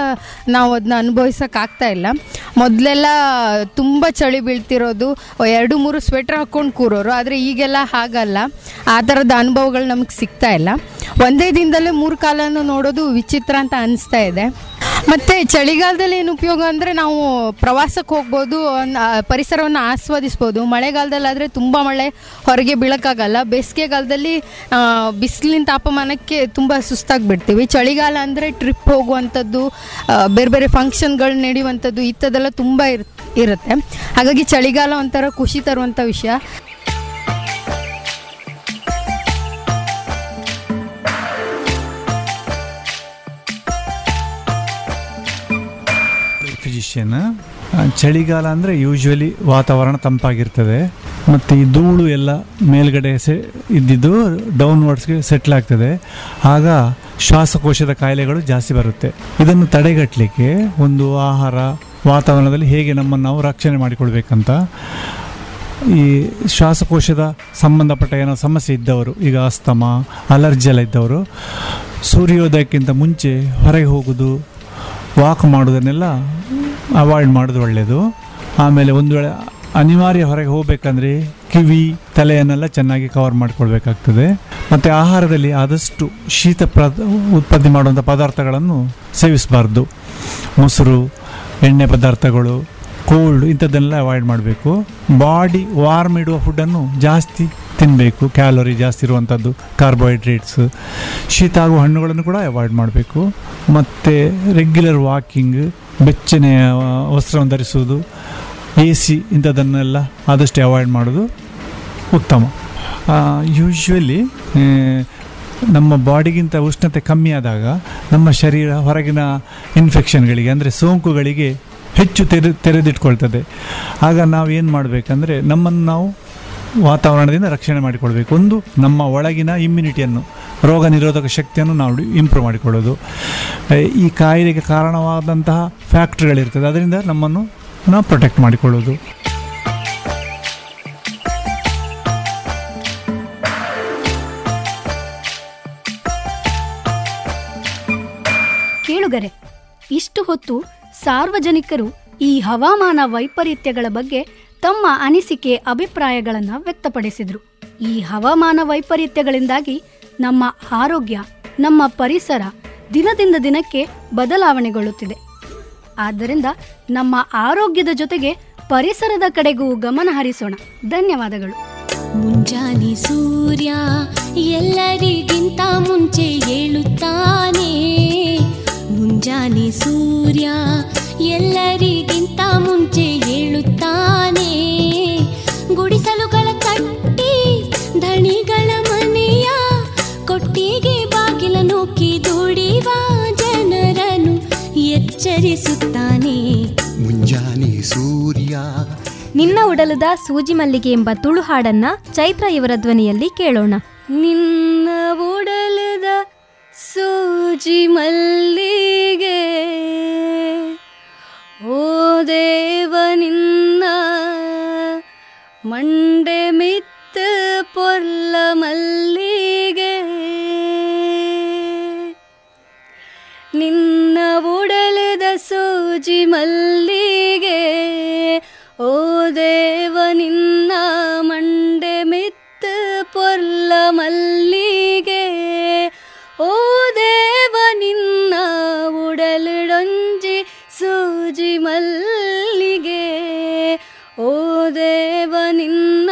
ನಾವು ಅದನ್ನ ಅನುಭವಿಸೋಕ್ಕಾಗ್ತಾ ಇಲ್ಲ. ಮೊದಲೆಲ್ಲ ತುಂಬ ಚಳಿ ಬೀಳ್ತಿರೋದು. ಎರಡು, ಮೂರು ಸ್ವೆಟ್ರ್ ಹಾಕ್ಕೊಂಡು ಕೂರೋರು. ಆದರೆ ಈಗೆಲ್ಲ ಹಾಗಲ್ಲ. ಆ ಥರದ ಅನುಭವಗಳು ನಮಗೆ ಸಿಗ್ತಾ ಇಲ್ಲ. ಒಂದೇ ದಿನದಲ್ಲೇ ಮೂರು ಕಾಲನ್ನು ನೋಡೋದು ವಿಚಿತ್ರ ಅಂತ ಅನಿಸ್ತಾ ಇದೆ. ಮತ್ತು ಚಳಿಗಾಲದಲ್ಲಿ ಏನು ಉಪಯೋಗ ಅಂದರೆ ನಾವು ಪ್ರವಾಸಕ್ಕೆ ಹೋಗ್ಬೋದು ಪರಿಸರವನ್ನು ಆಸ್ವಾದಿಸ್ಬೋದು. ಮಳೆಗಾಲದಲ್ಲಾದರೆ ತುಂಬ ಮಳೆ, ಹೊರಗೆ ಬೀಳೋಕ್ಕಾಗಲ್ಲ. ಬೇಸಿಗೆಗಾಲದಲ್ಲಿ ಬಿಸಿಲಿನ ತಾಪಮಾನಕ್ಕೆ ತುಂಬ ಸುಸ್ತಾಗಿಬಿಡ್ತೀವಿ. ಚಳಿಗಾಲ ಅಂದರೆ ಟ್ರಿಪ್ ಹೋಗುವಂಥದ್ದು ಬೇರೆ ಬೇರೆ ಫಂಕ್ಷನ್ಗಳು ನಡೆಯುವಂಥದ್ದು ಇಂಥದ್ದೆಲ್ಲ ತುಂಬ ಇರ್, ಇರುತ್ತೆ. ಹಾಗಾಗಿ ಚಳಿಗಾಲ ಒಂಥರ ಖುಷಿ ತರುವಂಥ ವಿಷಯ. ಫಿಸಿಷಿಯನ್ ಚಳಿಗಾಲ ಅಂದರೆ ಯೂಶ್ವಲಿ ವಾತಾವರಣ ತಂಪಾಗಿರ್ತದೆ. ಮತ್ತು ಈ ಧೂಳು ಎಲ್ಲ ಮೇಲ್ಗಡೆ ಸೆ, ಇದ್ದಿದ್ದು ಡೌನ್ವರ್ಡ್ಸ್ಗೆ ಸೆಟ್ಲ್ ಆಗ್ತದೆ. ಆಗ ಶ್ವಾಸಕೋಶದ ಕಾಯಿಲೆಗಳು ಜಾಸ್ತಿ ಬರುತ್ತೆ. ಇದನ್ನು ತಡೆಗಟ್ಟಲಿಕ್ಕೆ ಒಂದು ಆಹಾರ ವಾತಾವರಣದಲ್ಲಿ ಹೇಗೆ ನಮ್ಮನ್ನು ನಾವು ರಕ್ಷಣೆ ಮಾಡಿಕೊಳ್ಬೇಕಂತ, ಈ ಶ್ವಾಸಕೋಶದ ಸಂಬಂಧಪಟ್ಟ ಏನೋ ಸಮಸ್ಯೆ ಇದ್ದವರು, ಈಗ ಅಸ್ತಮ, ಅಲರ್ಜಿ ಎಲ್ಲ ಇದ್ದವರು, ಸೂರ್ಯೋದಯಕ್ಕಿಂತ ಮುಂಚೆ ಹೊರಗೆ ಹೋಗೋದು ವಾಕ್ ಮಾಡೋದನ್ನೆಲ್ಲ ಅವಾಯ್ಡ್ ಮಾಡೋದು ಒಳ್ಳೆಯದು ಆಮೇಲೆ ಒಂದು ವೇಳೆ ಅನಿವಾರ್ಯ ಹೊರಗೆ ಹೋಗಬೇಕಂದ್ರೆ ಕಿವಿ, ತಲೆಯನ್ನೆಲ್ಲ ಚೆನ್ನಾಗಿ ಕವರ್ ಮಾಡಿಕೊಳ್ಬೇಕಾಗ್ತದೆ. ಮತ್ತು ಆಹಾರದಲ್ಲಿ ಆದಷ್ಟು ಶೀತ ಪ್ರ, ಉತ್ಪತ್ತಿ ಮಾಡುವಂಥ ಪದಾರ್ಥಗಳನ್ನು ಸೇವಿಸಬಾರ್ದು. ಮೊಸರು, ಎಣ್ಣೆ ಪದಾರ್ಥಗಳು, ಕೋಲ್ಡ್ ಇಂಥದ್ದನ್ನೆಲ್ಲ ಅವಾಯ್ಡ್ ಮಾಡಬೇಕು. ಬಾಡಿ ವಾರ್ಮ್ ಇಡುವ ಫುಡ್ಡನ್ನು ಜಾಸ್ತಿ ತಿನ್ನಬೇಕು ಕ್ಯಾಲೋರಿ ಜಾಸ್ತಿ ಇರುವಂಥದ್ದು ಕಾರ್ಬೋಹೈಡ್ರೇಟ್ಸ್ ಶೀತ ಆಗುವ ಹಣ್ಣುಗಳನ್ನು ಕೂಡ ಅವಾಯ್ಡ್ ಮಾಡಬೇಕು. ಮತ್ತು ರೆಗ್ಯುಲರ್ ವಾಕಿಂಗ್ ಬೆಚ್ಚನೆಯ ವಸ್ತ್ರವನ್ನು ಧರಿಸುವುದು ಎ ಸಿ ಇಂಥದ್ದನ್ನೆಲ್ಲ ಆದಷ್ಟು ಅವಾಯ್ಡ್ ಮಾಡೋದು ಉತ್ತಮ. ಯೂಶ್ವಲಿ ನಮ್ಮ ಬಾಡಿಗಿಂತ ಉಷ್ಣತೆ ಕಮ್ಮಿ ಆದಾಗ ನಮ್ಮ ಶರೀರ ಹೊರಗಿನ ಇನ್ಫೆಕ್ಷನ್ಗಳಿಗೆ ಅಂದರೆ ಸೋಂಕುಗಳಿಗೆ ಹೆಚ್ಚು ತೆರೆ, ತೆರೆದಿಟ್ಕೊಳ್ತದೆ. ಆಗ ನಾವು ಏನು ಮಾಡಬೇಕಂದ್ರೆ ನಮ್ಮನ್ನು ನಾವು ವಾತಾವರಣದಿಂದ ರಕ್ಷಣೆ ಮಾಡಿಕೊಳ್ಬೇಕು. ಒಂದು ನಮ್ಮ ಒಳಗಿನ ಇಮ್ಯುನಿಟಿಯನ್ನು ರೋಗ ನಿರೋಧಕ ಶಕ್ತಿಯನ್ನು ನಾವು ಇಂಪ್ರೂವ್ ಮಾಡಿಕೊಳ್ಳೋದು. ಈ ಕಾಯಿಲೆಗೆ ಕಾರಣವಾದಂತಹ ಫ್ಯಾಕ್ಟ್ರಿಗಳಿರ್ತದೆ ಅದರಿಂದ ನಮ್ಮನ್ನು ನಾವು ಪ್ರೊಟೆಕ್ಟ್ ಮಾಡಿಕೊಳ್ಳೋದು. ಕೇಳುಗರೆ, ಇಷ್ಟು ಹೊತ್ತು ಸಾರ್ವಜನಿಕರು ಈ ಹವಾಮಾನ ವೈಪರೀತ್ಯಗಳ ಬಗ್ಗೆ ತಮ್ಮ ಅನಿಸಿಕೆ, ಅಭಿಪ್ರಾಯಗಳನ್ನು ವ್ಯಕ್ತಪಡಿಸಿದರು. ಈ ಹವಾಮಾನ ವೈಪರೀತ್ಯಗಳಿಂದಾಗಿ ನಮ್ಮ ಆರೋಗ್ಯ, ನಮ್ಮ ಪರಿಸರ ದಿನದಿಂದ ದಿನಕ್ಕೆ ಬದಲಾವಣೆಗೊಳ್ಳುತ್ತಿದೆ. ಆದ್ದರಿಂದ ನಮ್ಮ ಆರೋಗ್ಯದ ಜೊತೆಗೆ ಪರಿಸರದ ಕಡೆಗೂ ಗಮನ ಹರಿಸೋಣ. ಧನ್ಯವಾದಗಳು. ಮುಂಜಾನೆ ಸೂರ್ಯ ಎಲ್ಲರಿಗಿಂತ ಮುಂಚೆ ಏಳುತ್ತಾನೆ ಮುಂಜಾನೆ ಸೂರ್ಯ ಎಲ್ಲರಿಗಿಂತ ಮುಂಚೆ ಏಳುತ್ತಾನೆ ಕೊಟ್ಟಿಗೆ ಬಾಗಿಲ ನೂಕಿ ದುಡಿವ ಜನರನು ಎಚ್ಚರಿಸುತ್ತಾನೆ. ಮುಂಜಾನೆ ಸೂರ್ಯ. ನಿನ್ನ ಉಡಲದ ಸೂಜಿ ಮಲ್ಲಿಗೆ ಎಂಬ ತುಳು ಹಾಡನ್ನ ಚೈತ್ರ ಇವರ ಧ್ವನಿಯಲ್ಲಿ ಕೇಳೋಣ. ನಿನ್ನ ಉಡಲದ ಸೂಜಿ ಮಲ್ಲಿಗೆ ಓ ದೇವ ನಿನ್ನ ಮಂಡೆ ಮಿತ್ತ ಪೊರ್ಲ ಮಲ್ಲಿಗೆ ಗಾಜಿ ಮಲ್ಲಿಗೆ, ಓ ದೇವ, ನಿನ್ನ ಮಂಡೆ ಮಿತ್ ಪೊರ್ಲ ಮಲ್ಲಿಗೆ. ಓ ದೇವ, ನಿನ್ನ ಉಡಲಡೊಂಜಿ ಸೂಜಿ ಮಲ್ಲಿಗೆ. ಓ ದೇವ, ನಿನ್ನ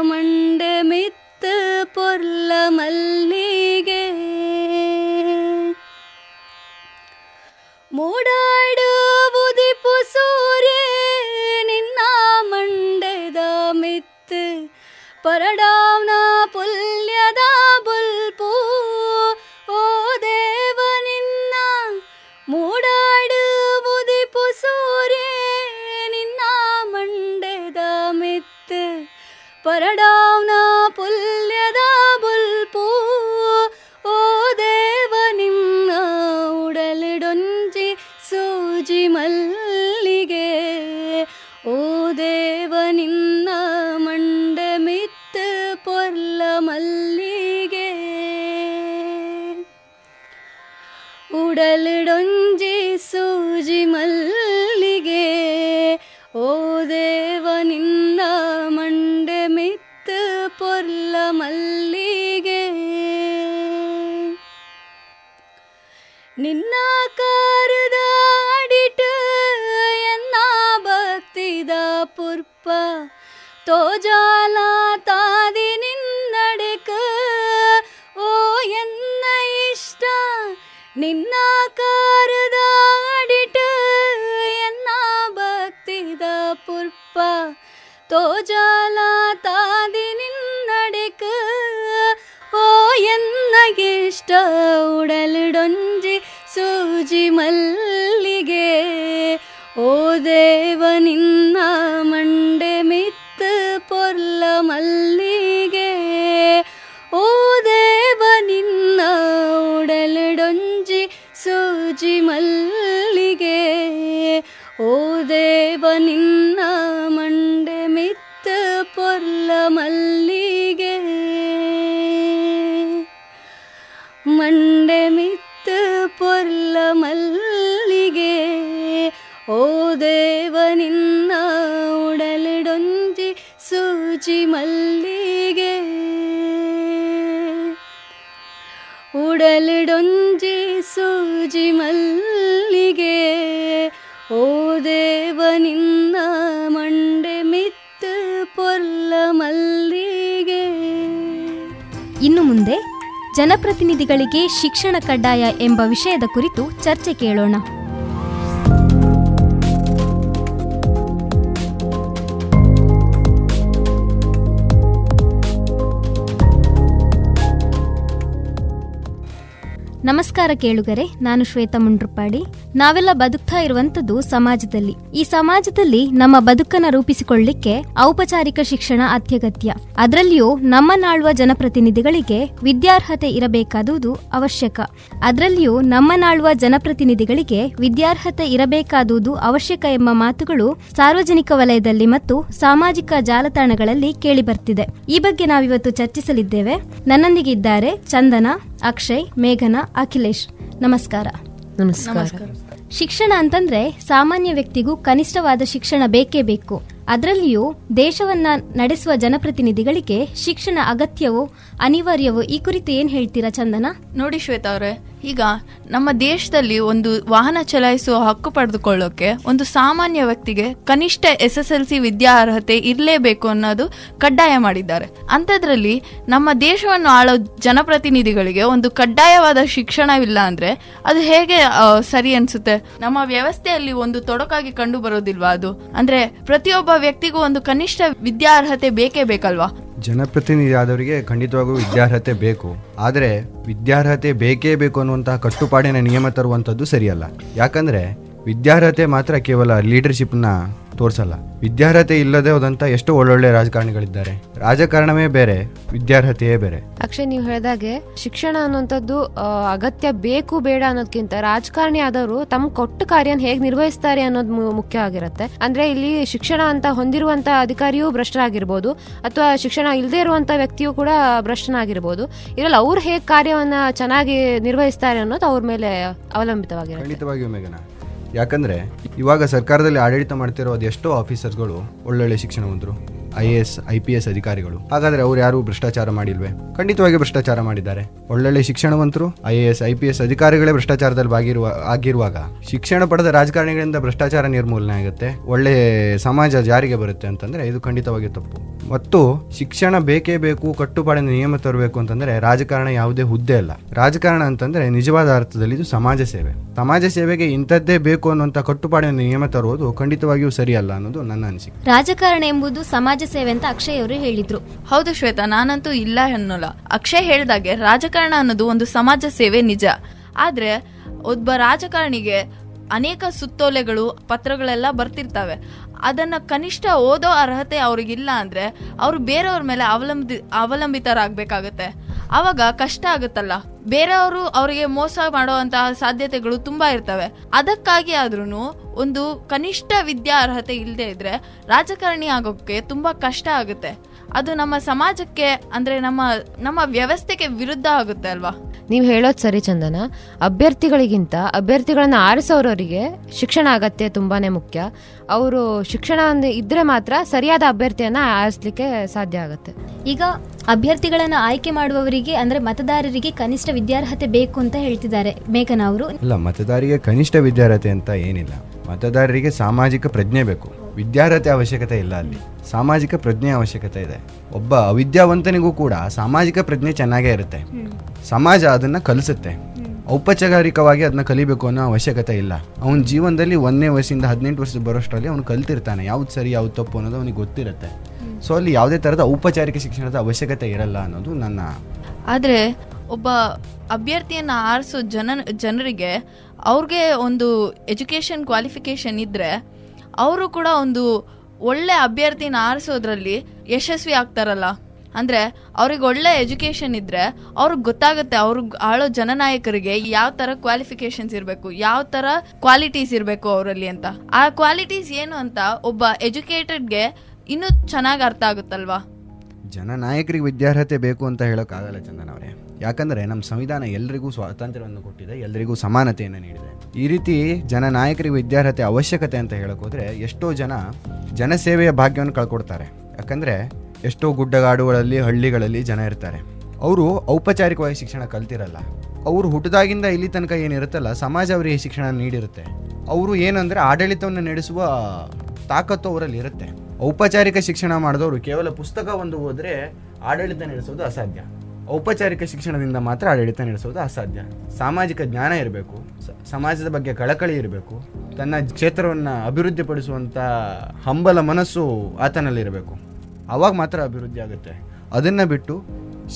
ಮಂಡೆ ಮಿತ್ ಪೊರ್ಲ ಮಲ್ಲಿಗೆ. ಸೂಜಿ ಮಲ್ಲಿಗೆ, ಓ ದೇವ, ನಿನ್ನ ಮಂಡೆ ಮಿತ್ತು ಪೊರ್ಲ ಮಲ್ಲಿಗೆ. ನಿನ್ನ ಕಾರದ ಅಡಿಟ ಎನ್ನ ಭಕ್ತಿದ ಪುರ್ಪ ತೋಜಾಲ ಓ ಮಲ್ಲಿಗೆ. ಉಡಲಿಡೊಂಜಿ ಸೂಜಿ ಮಲ್ಲಿಗೆ. ಓ ದೇವ, ನಿನ್ನ ಮಂಡೆ ಮಿತ್ತು ಪೊಲ್ಲ ಮಲ್ಲಿಗೆ. ಇನ್ನು ಮುಂದೆ ಜನಪ್ರತಿನಿಧಿಗಳಿಗೆ ಶಿಕ್ಷಣ ಕಡ್ಡಾಯ ಎಂಬ ವಿಷಯದ ಕುರಿತು ಚರ್ಚೆ ಕೇಳೋಣ. ನಮಸ್ಕಾರ ಕೇಳುಗರೆ ನಾನು ಶ್ವೇತಾ ಮುಂಡ್ರುಪಾಡಿ. ನಾವೆಲ್ಲ ಬದುಕ್ತಾ ಇರುವಂತದ್ದು ಸಮಾಜದಲ್ಲಿ. ಈ ಸಮಾಜದಲ್ಲಿ ನಮ್ಮ ಬದುಕನ್ನ ರೂಪಿಸಿಕೊಳ್ಳಿಕ್ಕೆ ಔಪಚಾರಿಕ ಶಿಕ್ಷಣ ಅತ್ಯಗತ್ಯ. ಅದರಲ್ಲಿಯೂ ನಮ್ಮ ನಾಳುವ ಜನಪ್ರತಿನಿಧಿಗಳಿಗೆ ವಿದ್ಯಾರ್ಹತೆ ಇರಬೇಕಾದುದು ಅವಶ್ಯಕ. ಅದರಲ್ಲಿಯೂ ನಮ್ಮ ನಾಳುವ ಜನಪ್ರತಿನಿಧಿಗಳಿಗೆ ವಿದ್ಯಾರ್ಹತೆ ಇರಬೇಕಾದುದು ಅವಶ್ಯಕ ಎಂಬ ಮಾತುಗಳು ಸಾರ್ವಜನಿಕ ವಲಯದಲ್ಲಿ ಮತ್ತು ಸಾಮಾಜಿಕ ಜಾಲತಾಣಗಳಲ್ಲಿ ಕೇಳಿಬರ್ತಿದೆ. ಈ ಬಗ್ಗೆ ನಾವಿವತ್ತು ಚರ್ಚಿಸಲಿದ್ದೇವೆ. ನನ್ನೊಂದಿಗಿದ್ದಾರೆ ಚಂದನ, ಅಕ್ಷಯ್, ಮೇಘನ, ಅಖಿಲೇಶ್. ನಮಸ್ಕಾರ. ನಮಸ್ಕಾರ. ಶಿಕ್ಷಣ ಅಂತಂದ್ರೆ ಸಾಮಾನ್ಯ ವ್ಯಕ್ತಿಗೂ ಕನಿಷ್ಠವಾದ ಶಿಕ್ಷಣ ಬೇಕೇ ಬೇಕು. ಅದರಲ್ಲಿಯೂ ದೇಶವನ್ನ ನಡೆಸುವ ಜನಪ್ರತಿನಿಧಿಗಳಿಗೆ ಶಿಕ್ಷಣ ಅಗತ್ಯವೋ ಅನಿವಾರ್ಯವೋ ಈ ಕುರಿತು ಏನ್ ಹೇಳ್ತೀರಾ ಚಂದನ? ನೋಡಿ ಶ್ವೇತಾ ಅವರೇ ಈಗ ನಮ್ಮ ದೇಶದಲ್ಲಿ ಒಂದು ವಾಹನ ಚಲಾಯಿಸುವ ಹಕ್ಕು ಪಡೆದುಕೊಳ್ಳೋಕೆ ಒಂದು ಸಾಮಾನ್ಯ ವ್ಯಕ್ತಿಗೆ ಕನಿಷ್ಠ ಎಸ್ ಎಸ್ ಎಲ್ ಸಿ ವಿದ್ಯಾರ್ಹತೆ ಇರಲೇಬೇಕು ಅನ್ನೋದು ಕಡ್ಡಾಯ ಮಾಡಿದ್ದಾರೆ. ಅಂಥದ್ರಲ್ಲಿ ನಮ್ಮ ದೇಶವನ್ನು ಆಳೋ ಜನಪ್ರತಿನಿಧಿಗಳಿಗೆ ಒಂದು ಕಡ್ಡಾಯವಾದ ಶಿಕ್ಷಣವಿಲ್ಲ ಅಂದ್ರೆ ಅದು ಹೇಗೆ ಸರಿ ಅನ್ಸುತ್ತೆ? ನಮ್ಮ ವ್ಯವಸ್ಥೆಯಲ್ಲಿ ಒಂದು ತೊಡಕಾಗಿ ಕಂಡು ಬರೋದಿಲ್ವಾ ಅದು? ಅಂದ್ರೆ ಪ್ರತಿಯೊಬ್ಬ ವ್ಯಕ್ತಿಗೂ ಒಂದು ಕನಿಷ್ಠ ವಿದ್ಯಾರ್ಹತೆ ಬೇಕೇ ಬೇಕಲ್ವಾ? ಜನಪ್ರತಿನಿಧಿ ಆದವರಿಗೆ ಖಂಡಿತವಾಗೂ ವಿದ್ಯಾರ್ಹತೆ ಬೇಕು. ಆದರೆ ವಿದ್ಯಾರ್ಹತೆ ಬೇಕೇ ಬೇಕು ಅನ್ನುವಂತಹ ಕಟ್ಟುಪಾಡಿನ ನಿಯಮ ತರುವಂಥದ್ದು ಸರಿಯಲ್ಲ. ಯಾಕಂದರೆ ವಿದ್ಯಾರ್ಹತೆ ಮಾತ್ರ ಕೇವಲ ಲೀಡರ್ಶಿಪ್ನ ತೋರಿಸಲ್ಲ. ವಿದ್ಯಾರ್ಹತೆ ಇಲ್ಲದೆ ಹೋದಂಥ ಎಷ್ಟು ಒಳ್ಳೊಳ್ಳೆ ರಾಜಕಾರಣಿಗಳಿದ್ದಾರೆ. ರಾಜಕಾರಣವೇ ಬೇರೆ ವಿದ್ಯಾರ್ಹತೆಯೇ ಬೇರೆ. ಅಕ್ಷಯ್ ನೀವು ಹೇಳಿದಾಗೆ ಶಿಕ್ಷಣ ಅನ್ನುವಂಥದ್ದು ಅಗತ್ಯ ಬೇಕು ಬೇಡ ಅನ್ನೋದಕ್ಕಿಂತ ರಾಜಕಾರಣಿ ಆದವರು ತಮ್ಮ ಕೊಟ್ಟ ಕಾರ್ಯನ ಹೇಗೆ ನಿರ್ವಹಿಸ್ತಾರೆ ಅನ್ನೋದು ಮುಖ್ಯ ಆಗಿರುತ್ತೆ. ಅಂದ್ರೆ ಇಲ್ಲಿ ಶಿಕ್ಷಣ ಅಂತ ಹೊಂದಿರುವಂತ ಅಧಿಕಾರಿಯೂ ಭ್ರಷ್ಟರಾಗಿರ್ಬೋದು ಅಥವಾ ಶಿಕ್ಷಣ ಇಲ್ಲದೆ ಇರುವಂತ ವ್ಯಕ್ತಿಯೂ ಕೂಡ ಭ್ರಷ್ಟನಾಗಿರ್ಬೋದು. ಇದರಲ್ಲಿ ಅವ್ರು ಹೇಗೆ ಕಾರ್ಯವನ್ನ ಚೆನ್ನಾಗಿ ನಿರ್ವಹಿಸ್ತಾರೆ ಅನ್ನೋದು ಅವ್ರ ಮೇಲೆ ಅವಲಂಬಿತವಾಗಿರುತ್ತೆ. ಖಂಡಿತವಾಗಿಯೂ ಮೇಘನ. ಯಾಕಂದರೆ ಇವಾಗ ಸರ್ಕಾರದಲ್ಲಿ ಆಡಳಿತ ಮಾಡ್ತಿರೋ ಅದೆಷ್ಟೋ ಆಫೀಸರ್ಸ್ಗಳು ಒಳ್ಳೊಳ್ಳೆ ಶಿಕ್ಷಣವಂತರು I A S, I P S ಅಧಿಕಾರಿಗಳು. ಹಾಗಾದ್ರೆ ಅವ್ರು ಯಾರು ಭ್ರಷ್ಟಾಚಾರ ಮಾಡಿಲ್ವೇ? ಖಂಡಿತವಾಗಿ ಭ್ರಷ್ಟಾಚಾರ ಮಾಡಿದ್ದಾರೆ. ಒಳ್ಳೊಳ್ಳೆ ಶಿಕ್ಷಣವಂತರು I A S, I P S ಅಧಿಕಾರಿಗಳೇ ಭ್ರಷ್ಟಾಚಾರದಲ್ಲಿ ಭಾಗಿರುವ, ಆಗಿರುವಾಗ ಶಿಕ್ಷಣ ಪಡೆದ ರಾಜಕಾರಣಿಗಳಿಂದ ಭ್ರಷ್ಟಾಚಾರ ನಿರ್ಮೂಲನೆ ಆಗುತ್ತೆ. ಒಳ್ಳೆ ಸಮಾಜ ಜಾರಿಗೆ ಬರುತ್ತೆ ಅಂತಂದ್ರೆ ಇದು ಖಂಡಿತವಾಗಿ ತಪ್ಪು. ಮತ್ತು ಶಿಕ್ಷಣ ಬೇಕೇ ಬೇಕು, ಕಟ್ಟುಪಾಡಿನ ನಿಯಮ ತರಬೇಕು ಅಂತಂದ್ರೆ ರಾಜಕಾರಣ ಯಾವುದೇ ಹುದ್ದೆ ಅಲ್ಲ. ರಾಜಕಾರಣ ಅಂತಂದ್ರೆ ನಿಜವಾದ ಅರ್ಥದಲ್ಲಿ ಇದು ಸಮಾಜ ಸೇವೆ. ಸಮಾಜ ಸೇವೆಗೆ ಇಂಥದ್ದೇ ಬೇಕು ಅನ್ನುವಂತ ಕಟ್ಟುಪಾಡಿನ ನಿಯಮ ತರುವುದು ಖಂಡಿತವಾಗಿಯೂ ಸರಿಯಲ್ಲ ಅನ್ನೋದು ನನ್ನ ಅನಿಸಿಕೆ. ರಾಜಕಾರಣ ಎಂಬುದು ಸಮಾಜ ಸೇವೆ ಅಂತ ಅಕ್ಷಯ್ ಅವರು ಹೇಳಿದ್ರು. ಹೌದು ಶ್ವೇತಾ, ನಾನಂತೂ ಇಲ್ಲ ಅನ್ನೋಲ್ಲ. ಅಕ್ಷಯ್ ಹೇಳಿದಾಗೆ ರಾಜಕಾರಣ ಅನ್ನೋದು ಒಂದು ಸಮಾಜ ಸೇವೆ ನಿಜ. ಆದ್ರೆ ಒಬ್ಬ ರಾಜಕಾರಣಿಗೆ ಅನೇಕ ಸುತ್ತೋಲೆಗಳು, ಪತ್ರಗಳೆಲ್ಲ ಬರ್ತಿರ್ತವೆ. ಅದನ್ನ ಕನಿಷ್ಠ ಓದೋ ಅರ್ಹತೆ ಅವ್ರಿಗಿಲ್ಲ ಅಂದ್ರೆ ಅವರು ಬೇರೆಯವ್ರ ಮೇಲೆ ಅವಲಂಬಿ, ಅವಲಂಬಿತರಾಗಬೇಕಾಗತ್ತೆ. ಅವಾಗ ಕಷ್ಟ ಆಗುತ್ತಲ್ಲ? ಬೇರೆಯವರು ಅವರಿಗೆ ಮೋಸ ಮಾಡುವಂತಹ ಸಾಧ್ಯತೆಗಳು ತುಂಬಾ ಇರ್ತವೆ. ಅದಕ್ಕಾಗಿ ಆದ್ರೂ ಒಂದು ಕನಿಷ್ಠ ವಿದ್ಯಾ ಅರ್ಹತೆ ಇಲ್ಲದೆ ಇದ್ರೆ ರಾಜಕಾರಣಿ ಆಗೋಕ್ಕೆ ತುಂಬಾ ಕಷ್ಟ ಆಗುತ್ತೆ. ಅದು ನಮ್ಮ ಸಮಾಜಕ್ಕೆ ಅಂದ್ರೆ ನಮ್ಮ ನಮ್ಮ ವ್ಯವಸ್ಥೆಗೆ ವಿರುದ್ಧ ಆಗುತ್ತೆ ಅಲ್ವಾ? ನೀವು ಹೇಳೋದು ಸರಿ ಚಂದನ. ಅಭ್ಯರ್ಥಿಗಳಿಗಿಂತ ಅಭ್ಯರ್ಥಿಗಳನ್ನ ಆರಿಸೋರವರಿಗೆ ಶಿಕ್ಷಣ ಅಗತ್ಯ ತುಂಬಾನೇ ಮುಖ್ಯ. ಅವರು ಶಿಕ್ಷಣ ಒಂದು ಇದ್ರೆ ಮಾತ್ರ ಸರಿಯಾದ ಅಭ್ಯರ್ಥಿಯನ್ನ ಆರಿಸಲಿಕ್ಕೆ ಸಾಧ್ಯ ಆಗುತ್ತೆ. ಈಗ ಅಭ್ಯರ್ಥಿಗಳನ್ನ ಆಯ್ಕೆ ಮಾಡುವವರಿಗೆ ಅಂದ್ರೆ ಮತದಾರರಿಗೆ ಕನಿಷ್ಠ ವಿದ್ಯಾರ್ಹತೆ ಬೇಕು ಅಂತ ಹೇಳ್ತಿದ್ದಾರೆ ಮೇಘನಾ ಅವರು. ಇಲ್ಲ ಮತದಾರರಿಗೆ ಕನಿಷ್ಠ ವಿದ್ಯಾರ್ಹತೆ ಅಂತ ಏನಿಲ್ಲ. ಮತದಾರರಿಗೆ ಸಾಮಾಜಿಕ ಪ್ರಜ್ಞೆ ಬೇಕು. ವಿದ್ಯಾರ್ಹತೆ ಅವಶ್ಯಕತೆ ಇಲ್ಲ ಅಲ್ಲಿ. ಸಾಮಾಜಿಕ ಪ್ರಜ್ಞೆ ಅವಶ್ಯಕತೆ ಇದೆ. ಒಬ್ಬ ಅವಿದ್ಯಾವಂತನಿಗೂ ಕೂಡ ಸಾಮಾಜಿಕ ಪ್ರಜ್ಞೆ ಚೆನ್ನಾಗೇ ಇರುತ್ತೆ. ಸಮಾಜ ಅದನ್ನ ಕಲಿಸುತ್ತೆ. ಔಪಚಾರಿಕವಾಗಿ ಅದನ್ನ ಕಲಿಬೇಕು ಅನ್ನೋ ಅವಶ್ಯಕತೆ ಇಲ್ಲ. ಅವನ ಜೀವನದಲ್ಲಿ ಒಂದನೇ ವಯಸ್ಸಿಂದ ಹದಿನೆಂಟು ವರ್ಷದ ಬರೋಷ್ಟರಲ್ಲಿ ಅವನು ಕಲ್ತಿರ್ತಾನೆ. ಯಾವ್ದು ಸರಿ ಯಾವ್ದು ತಪ್ಪು ಅನ್ನೋದು ಅವನಿಗೆ ಗೊತ್ತಿರುತ್ತೆ. ಸೊ ಅಲ್ಲಿ ಯಾವುದೇ ಥರದ ಔಪಚಾರಿಕ ಶಿಕ್ಷಣದ ಅವಶ್ಯಕತೆ ಇರಲ್ಲ ಅನ್ನೋದು ನನ್ನ ಆದ್ರೆ ಒಬ್ಬ ಅಭ್ಯರ್ಥಿಯನ್ನ ಆರಿಸೋ ಜನ ಜನರಿಗೆ ಅವ್ರಿಗೆ ಒಂದು ಎಜುಕೇಶನ್ ಕ್ವಾಲಿಫಿಕೇಶನ್ ಇದ್ರೆ ಅವರು ಕೂಡ ಒಂದು ಒಳ್ಳೆ ಅಭ್ಯರ್ಥಿನ ಆರಿಸೋದ್ರಲ್ಲಿ ಯಶಸ್ವಿ ಆಗ್ತಾರಲ್ಲ. ಅಂದ್ರೆ ಅವ್ರಿಗೆ ಒಳ್ಳೆ ಎಜುಕೇಶನ್ ಇದ್ರೆ ಅವ್ರಿಗೆ ಗೊತ್ತಾಗುತ್ತೆ ಅವ್ರಿಗೆ ಆಳೋ ಜನನಾಯಕರಿಗೆ ಯಾವ ತರ ಕ್ವಾಲಿಫಿಕೇಶನ್ಸ್ ಇರಬೇಕು, ಯಾವ ತರ ಕ್ವಾಲಿಟೀಸ್ ಇರಬೇಕು ಅವರಲ್ಲಿ ಅಂತ. ಆ ಕ್ವಾಲಿಟೀಸ್ ಏನು ಅಂತ ಒಬ್ಬ ಎಜುಕೇಟೆಡ್ಗೆ ಇನ್ನೂ ಚೆನ್ನಾಗಿ ಅರ್ಥ ಆಗುತ್ತಲ್ವಾ? ಜನನಾಯಕರಿಗೆ ವಿದ್ಯಾರ್ಹತೆ ಬೇಕು ಅಂತ ಹೇಳೋಕ್ಕಾಗಲ್ಲ ಚಂದನ್ ಅವರೇ. ಯಾಕಂದ್ರೆ ನಮ್ಮ ಸಂವಿಧಾನ ಎಲ್ರಿಗೂ ಸ್ವಾತಂತ್ರ್ಯವನ್ನು ಕೊಟ್ಟಿದೆ, ಎಲ್ರಿಗೂ ಸಮಾನತೆಯನ್ನು ನೀಡಿದೆ. ಈ ರೀತಿ ಜನ ನಾಯಕರಿಗೆ ವಿದ್ಯಾರ್ಹತೆ ಅವಶ್ಯಕತೆ ಅಂತ ಹೇಳೋಕೋದ್ರೆ ಎಷ್ಟೋ ಜನ ಜನಸೇವೆಯ ಭಾಗ್ಯವನ್ನು ಕಳ್ಕೊಡ್ತಾರೆ. ಯಾಕಂದರೆ ಎಷ್ಟೋ ಗುಡ್ಡಗಾಡುಗಳಲ್ಲಿ, ಹಳ್ಳಿಗಳಲ್ಲಿ ಜನ ಇರ್ತಾರೆ. ಅವರು ಔಪಚಾರಿಕವಾಗಿ ಶಿಕ್ಷಣ ಕಲ್ತಿರಲ್ಲ. ಅವರು ಹುಟ್ಟಿದಾಗಿಂದ ಇಲ್ಲಿ ತನಕ ಏನಿರುತ್ತಲ್ಲ, ಸಮಾಜ ಅವರಿಗೆ ಶಿಕ್ಷಣ ನೀಡಿರುತ್ತೆ. ಅವರು ಏನಂದರೆ ಆಡಳಿತವನ್ನು ನಡೆಸುವ ತಾಕತ್ತು ಅವರಲ್ಲಿ ಇರುತ್ತೆ. ಔಪಚಾರಿಕ ಶಿಕ್ಷಣ ಮಾಡಿದವರು ಕೇವಲ ಪುಸ್ತಕ ಒಂದು ಹೋದರೆ ಆಡಳಿತ ನಡೆಸೋದು ಅಸಾಧ್ಯ. ಔಪಚಾರಿಕ ಶಿಕ್ಷಣದಿಂದ ಮಾತ್ರ ಆಡಳಿತ ನಡೆಸೋದು ಅಸಾಧ್ಯ. ಸಾಮಾಜಿಕ ಜ್ಞಾನ ಇರಬೇಕು ಸಮಾಜದ ಬಗ್ಗೆ ಕಳಕಳಿ ಇರಬೇಕು, ತನ್ನ ಕ್ಷೇತ್ರವನ್ನು ಅಭಿವೃದ್ಧಿಪಡಿಸುವಂಥ ಹಂಬಲ ಮನಸ್ಸು ಆತನಲ್ಲಿ ಇರಬೇಕು. ಅವಾಗ ಮಾತ್ರ ಅಭಿವೃದ್ಧಿ ಆಗುತ್ತೆ. ಅದನ್ನು ಬಿಟ್ಟು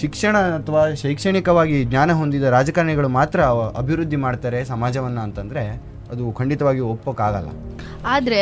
ಶಿಕ್ಷಣ ಅಥವಾ ಶೈಕ್ಷಣಿಕವಾಗಿ ಜ್ಞಾನ ಹೊಂದಿದ ರಾಜಕಾರಣಿಗಳು ಮಾತ್ರ ಅಭಿವೃದ್ಧಿ ಮಾಡ್ತಾರೆ ಸಮಾಜವನ್ನು ಅಂತಂದರೆ ಅದು ಖಂಡಿತವಾಗಿ ಒಪ್ಪಕ್ಕಾಗಲ್ಲ. ಆದ್ರೆ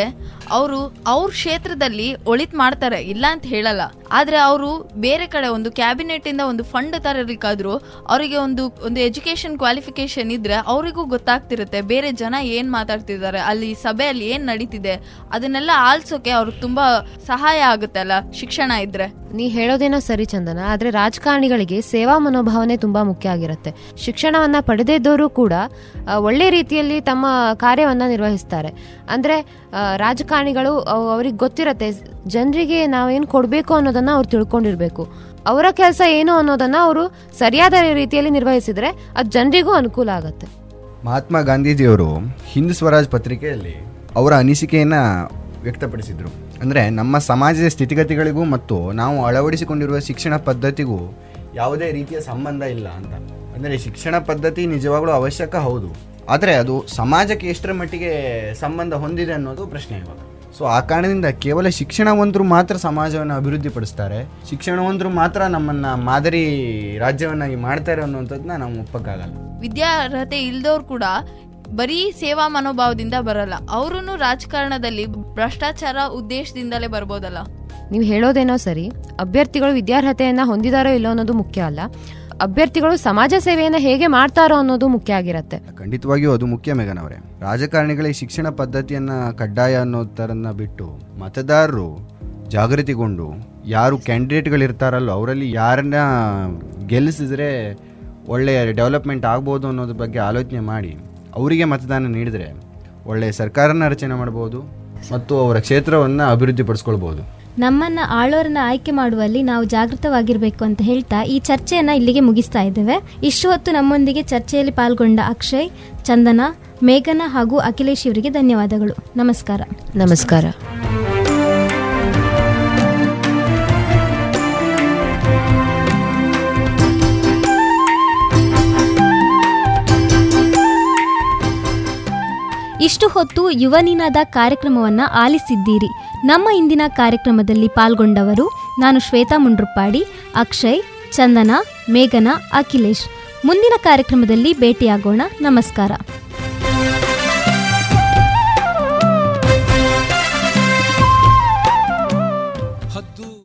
ಅವರು ಅವ್ರ ಕ್ಷೇತ್ರದಲ್ಲಿ ಒಳಿತ್ ಮಾಡ್ತಾರೆ, ಇಲ್ಲ ಅಂತ ಹೇಳಲ್ಲ. ಆದ್ರೆ ಅವರು ಬೇರೆ ಕಡೆ ಒಂದು ಕ್ಯಾಬಿನೆಟ್ ಇಂದ ಒಂದು ಫಂಡ್ ತರಲಿಕ್ಕಾದ್ರೂ ಅವರಿಗೆ ಒಂದು ಒಂದು ಎಜುಕೇಶನ್ ಕ್ವಾಲಿಫಿಕೇಶನ್ ಇದ್ರೆ ಅವರಿಗೂ ಗೊತ್ತಾಗ್ತಿರುತ್ತೆ ಬೇರೆ ಜನ ಏನ್ ಮಾತಾಡ್ತಿದ್ದಾರೆ, ಅಲ್ಲಿ ಸಭೆಯಲ್ಲಿ ಏನ್ ನಡೀತಿದೆ, ಅದನ್ನೆಲ್ಲ ಆಲ್ಸೋಕೆ ಅವ್ರಿಗೆ ತುಂಬಾ ಸಹಾಯ ಆಗುತ್ತೆ ಅಲ್ಲ ಶಿಕ್ಷಣ ಇದ್ರೆ. ನೀ ಹೇಳೋದೇನೋ ಸರಿ ಚಂದನ, ಆದ್ರೆ ರಾಜಕಾರಣಿಗಳಿಗೆ ಸೇವಾ ಮನೋಭಾವನೆ ತುಂಬಾ ಮುಖ್ಯ ಆಗಿರುತ್ತೆ. ಶಿಕ್ಷಣವನ್ನ ಪಡೆದಿದ್ದವರು ಕೂಡ ಒಳ್ಳೆ ರೀತಿಯಲ್ಲಿ ತಮ್ಮ ಕಾರ್ಯವನ್ನ ನಿರ್ವಹಿಸ್ತಾರೆ. ಅಂದ್ರೆ ರಾಜಕಾರಣಿಗಳು ಅವ್ರಿಗೆ ಗೊತ್ತಿರತ್ತೆ, ಜನರಿಗೆ ನಾವೇನು ಕೊಡಬೇಕು ಅನ್ನೋದನ್ನ ಅವ್ರು ತಿಳ್ಕೊಂಡಿರ್ಬೇಕು. ಅವರ ಕೆಲಸ ಏನು ಅನ್ನೋದನ್ನ ಅವರು ಸರಿಯಾದ ರೀತಿಯಲ್ಲಿ ನಿರ್ವಹಿಸಿದ್ರೆ ಅದು ಜನರಿಗೂ ಅನುಕೂಲ ಆಗುತ್ತೆ. ಮಹಾತ್ಮ ಗಾಂಧೀಜಿಯವರು ಹಿಂದೂ ಸ್ವರಾಜ್ ಪತ್ರಿಕೆಯಲ್ಲಿ ಅವರ ಅನಿಸಿಕೆಯನ್ನ ವ್ಯಕ್ತಪಡಿಸಿದರು. ಅಂದರೆ ನಮ್ಮ ಸಮಾಜದ ಸ್ಥಿತಿಗತಿಗಳಿಗೂ ಮತ್ತು ನಾವು ಅಳವಡಿಸಿಕೊಂಡಿರುವ ಶಿಕ್ಷಣ ಪದ್ಧತಿಗೂ ಯಾವುದೇ ರೀತಿಯ ಸಂಬಂಧ ಇಲ್ಲ ಅಂತ. ಅಂದರೆ ಶಿಕ್ಷಣ ಪದ್ಧತಿ ನಿಜವಾಗ್ಲೂ ಅವಶ್ಯಕ? ಹೌದು. ಆದರೆ ಅದು ಸಮಾಜಕ್ಕೆ ಎಷ್ಟರ ಮಟ್ಟಿಗೆ ಸಂಬಂಧ ಹೊಂದಿದೆ ಅನ್ನೋದು ಪ್ರಶ್ನೆ ಇವಾಗ. ಸೊ ಆ ಕಾರಣದಿಂದ ಕೇವಲ ಶಿಕ್ಷಣವಂತರು ಮಾತ್ರ ಸಮಾಜವನ್ನು ಅಭಿವೃದ್ಧಿಪಡಿಸ್ತಾರೆ. ಶಿಕ್ಷಣವಂತರು ಮಾತ್ರ ನಮ್ಮನ್ನು ಮಾದರಿ ರಾಜ್ಯವನ್ನಾಗಿ ಮಾಡ್ತಾರೆ ಅನ್ನುವಂಥದ್ದನ್ನ ನಾವು ಒಪ್ಪಕ್ಕಾಗಲ್ಲ. ವಿದ್ಯಾರ್ಹತೆ ಇಲ್ದವ್ರು ಕೂಡ ಬರೀ ಸೇವಾ ಮನೋಭಾವದಿಂದ ಬರಲ್ಲ ಅವರೂ ರಾಜಕಾರಣದಲ್ಲಿ ಭ್ರಷ್ಟಾಚಾರ ಉದ್ದೇಶದಿಂದಲೇ ಬರ್ಬೋದಲ್ಲ? ನೀವು ಹೇಳೋದೇನೋ ಸರಿ ಅಭ್ಯರ್ಥಿಗಳು ವಿದ್ಯಾರ್ಹತೆಯನ್ನ ಹೊಂದಿದಾರೋ ಇಲ್ಲೋ ಅನ್ನೋದು ಮುಖ್ಯ ಅಲ್ಲ ಅಭ್ಯರ್ಥಿಗಳು ಸಮಾಜ ಸೇವೆಯನ್ನ ಹೇಗೆ ಮಾಡ್ತಾರೋ ಅನ್ನೋದು ಮುಖ್ಯ ಆಗಿರತ್ತೆ. ಖಂಡಿತವಾಗಿಯೂ ಅದು ಮುಖ್ಯ ಮೇಘನ್ ಅವರೇ. ರಾಜಕಾರಣಿಗಳಿಗೆ ಶಿಕ್ಷಣ ಪದ್ಧತಿಯನ್ನ ಕಡ್ಡಾಯ ಅನ್ನೋದರನ್ನ ಬಿಟ್ಟು ಮತದಾರರು ಜಾಗೃತಿಗೊಂಡು ಯಾರು ಕ್ಯಾಂಡಿಡೇಟ್ಗಳಿರ್ತಾರಲ್ಲೋ ಅವರಲ್ಲಿ ಯಾರನ್ನ ಗೆಲ್ಲಿಸಿದ್ರೆ ಒಳ್ಳೆಯ ಡೆವಲಪ್ಮೆಂಟ್ ಆಗ್ಬೋದು ಅನ್ನೋದ್ರ ಬಗ್ಗೆ ಆಲೋಚನೆ ಮಾಡಿ ಅವರಿಗೆ ಮತದಾನ ನೀಡಿದರೆ ಒಳ್ಳೆಯ ಸರ್ಕಾರನ ರಚನೆ ಮಾಡ್ಬೋದು ಮತ್ತು ಅವರ ಕ್ಷೇತ್ರವನ್ನು ಅಭಿವೃದ್ಧಿಪಡಿಸ್ಕೊಳ್ಬೋದು. ನಮ್ಮನ್ನ ಆಳೋರನ್ನ ಆಯ್ಕೆ ಮಾಡುವಲ್ಲಿ ನಾವು ಜಾಗೃತವಾಗಿರಬೇಕು ಅಂತ ಹೇಳ್ತಾ ಈ ಚರ್ಚೆಯನ್ನ ಇಲ್ಲಿಗೆ ಮುಗಿಸ್ತಾ ಇದ್ದೇವೆ. ಇಷ್ಟು ಹೊತ್ತು ನಮ್ಮೊಂದಿಗೆ ಚರ್ಚೆಯಲ್ಲಿ ಪಾಲ್ಗೊಂಡ ಅಕ್ಷಯ್ ಚಂದನ ಮೇಘನ ಹಾಗೂ ಅಖಿಲೇಶ್ ಇವರಿಗೆ ಧನ್ಯವಾದಗಳು. ನಮಸ್ಕಾರ. ನಮಸ್ಕಾರ. ಇಷ್ಟು ಹೊತ್ತು ಯುವನಿನಾದ ಕಾರ್ಯಕ್ರಮವನ್ನು ಆಲಿಸಿದ್ದೀರಿ. ನಮ್ಮ ಇಂದಿನ ಕಾರ್ಯಕ್ರಮದಲ್ಲಿ ಪಾಲ್ಗೊಂಡವರು ನಾನು ಶ್ವೇತಾ ಮುಂಡ್ರುಪ್ಪಾಡಿ, ಅಕ್ಷಯ್, ಚಂದನ, ಮೇಘನಾ, ಅಖಿಲೇಶ್. ಮುಂದಿನ ಕಾರ್ಯಕ್ರಮದಲ್ಲಿ ಭೇಟಿಯಾಗೋಣ. ನಮಸ್ಕಾರ.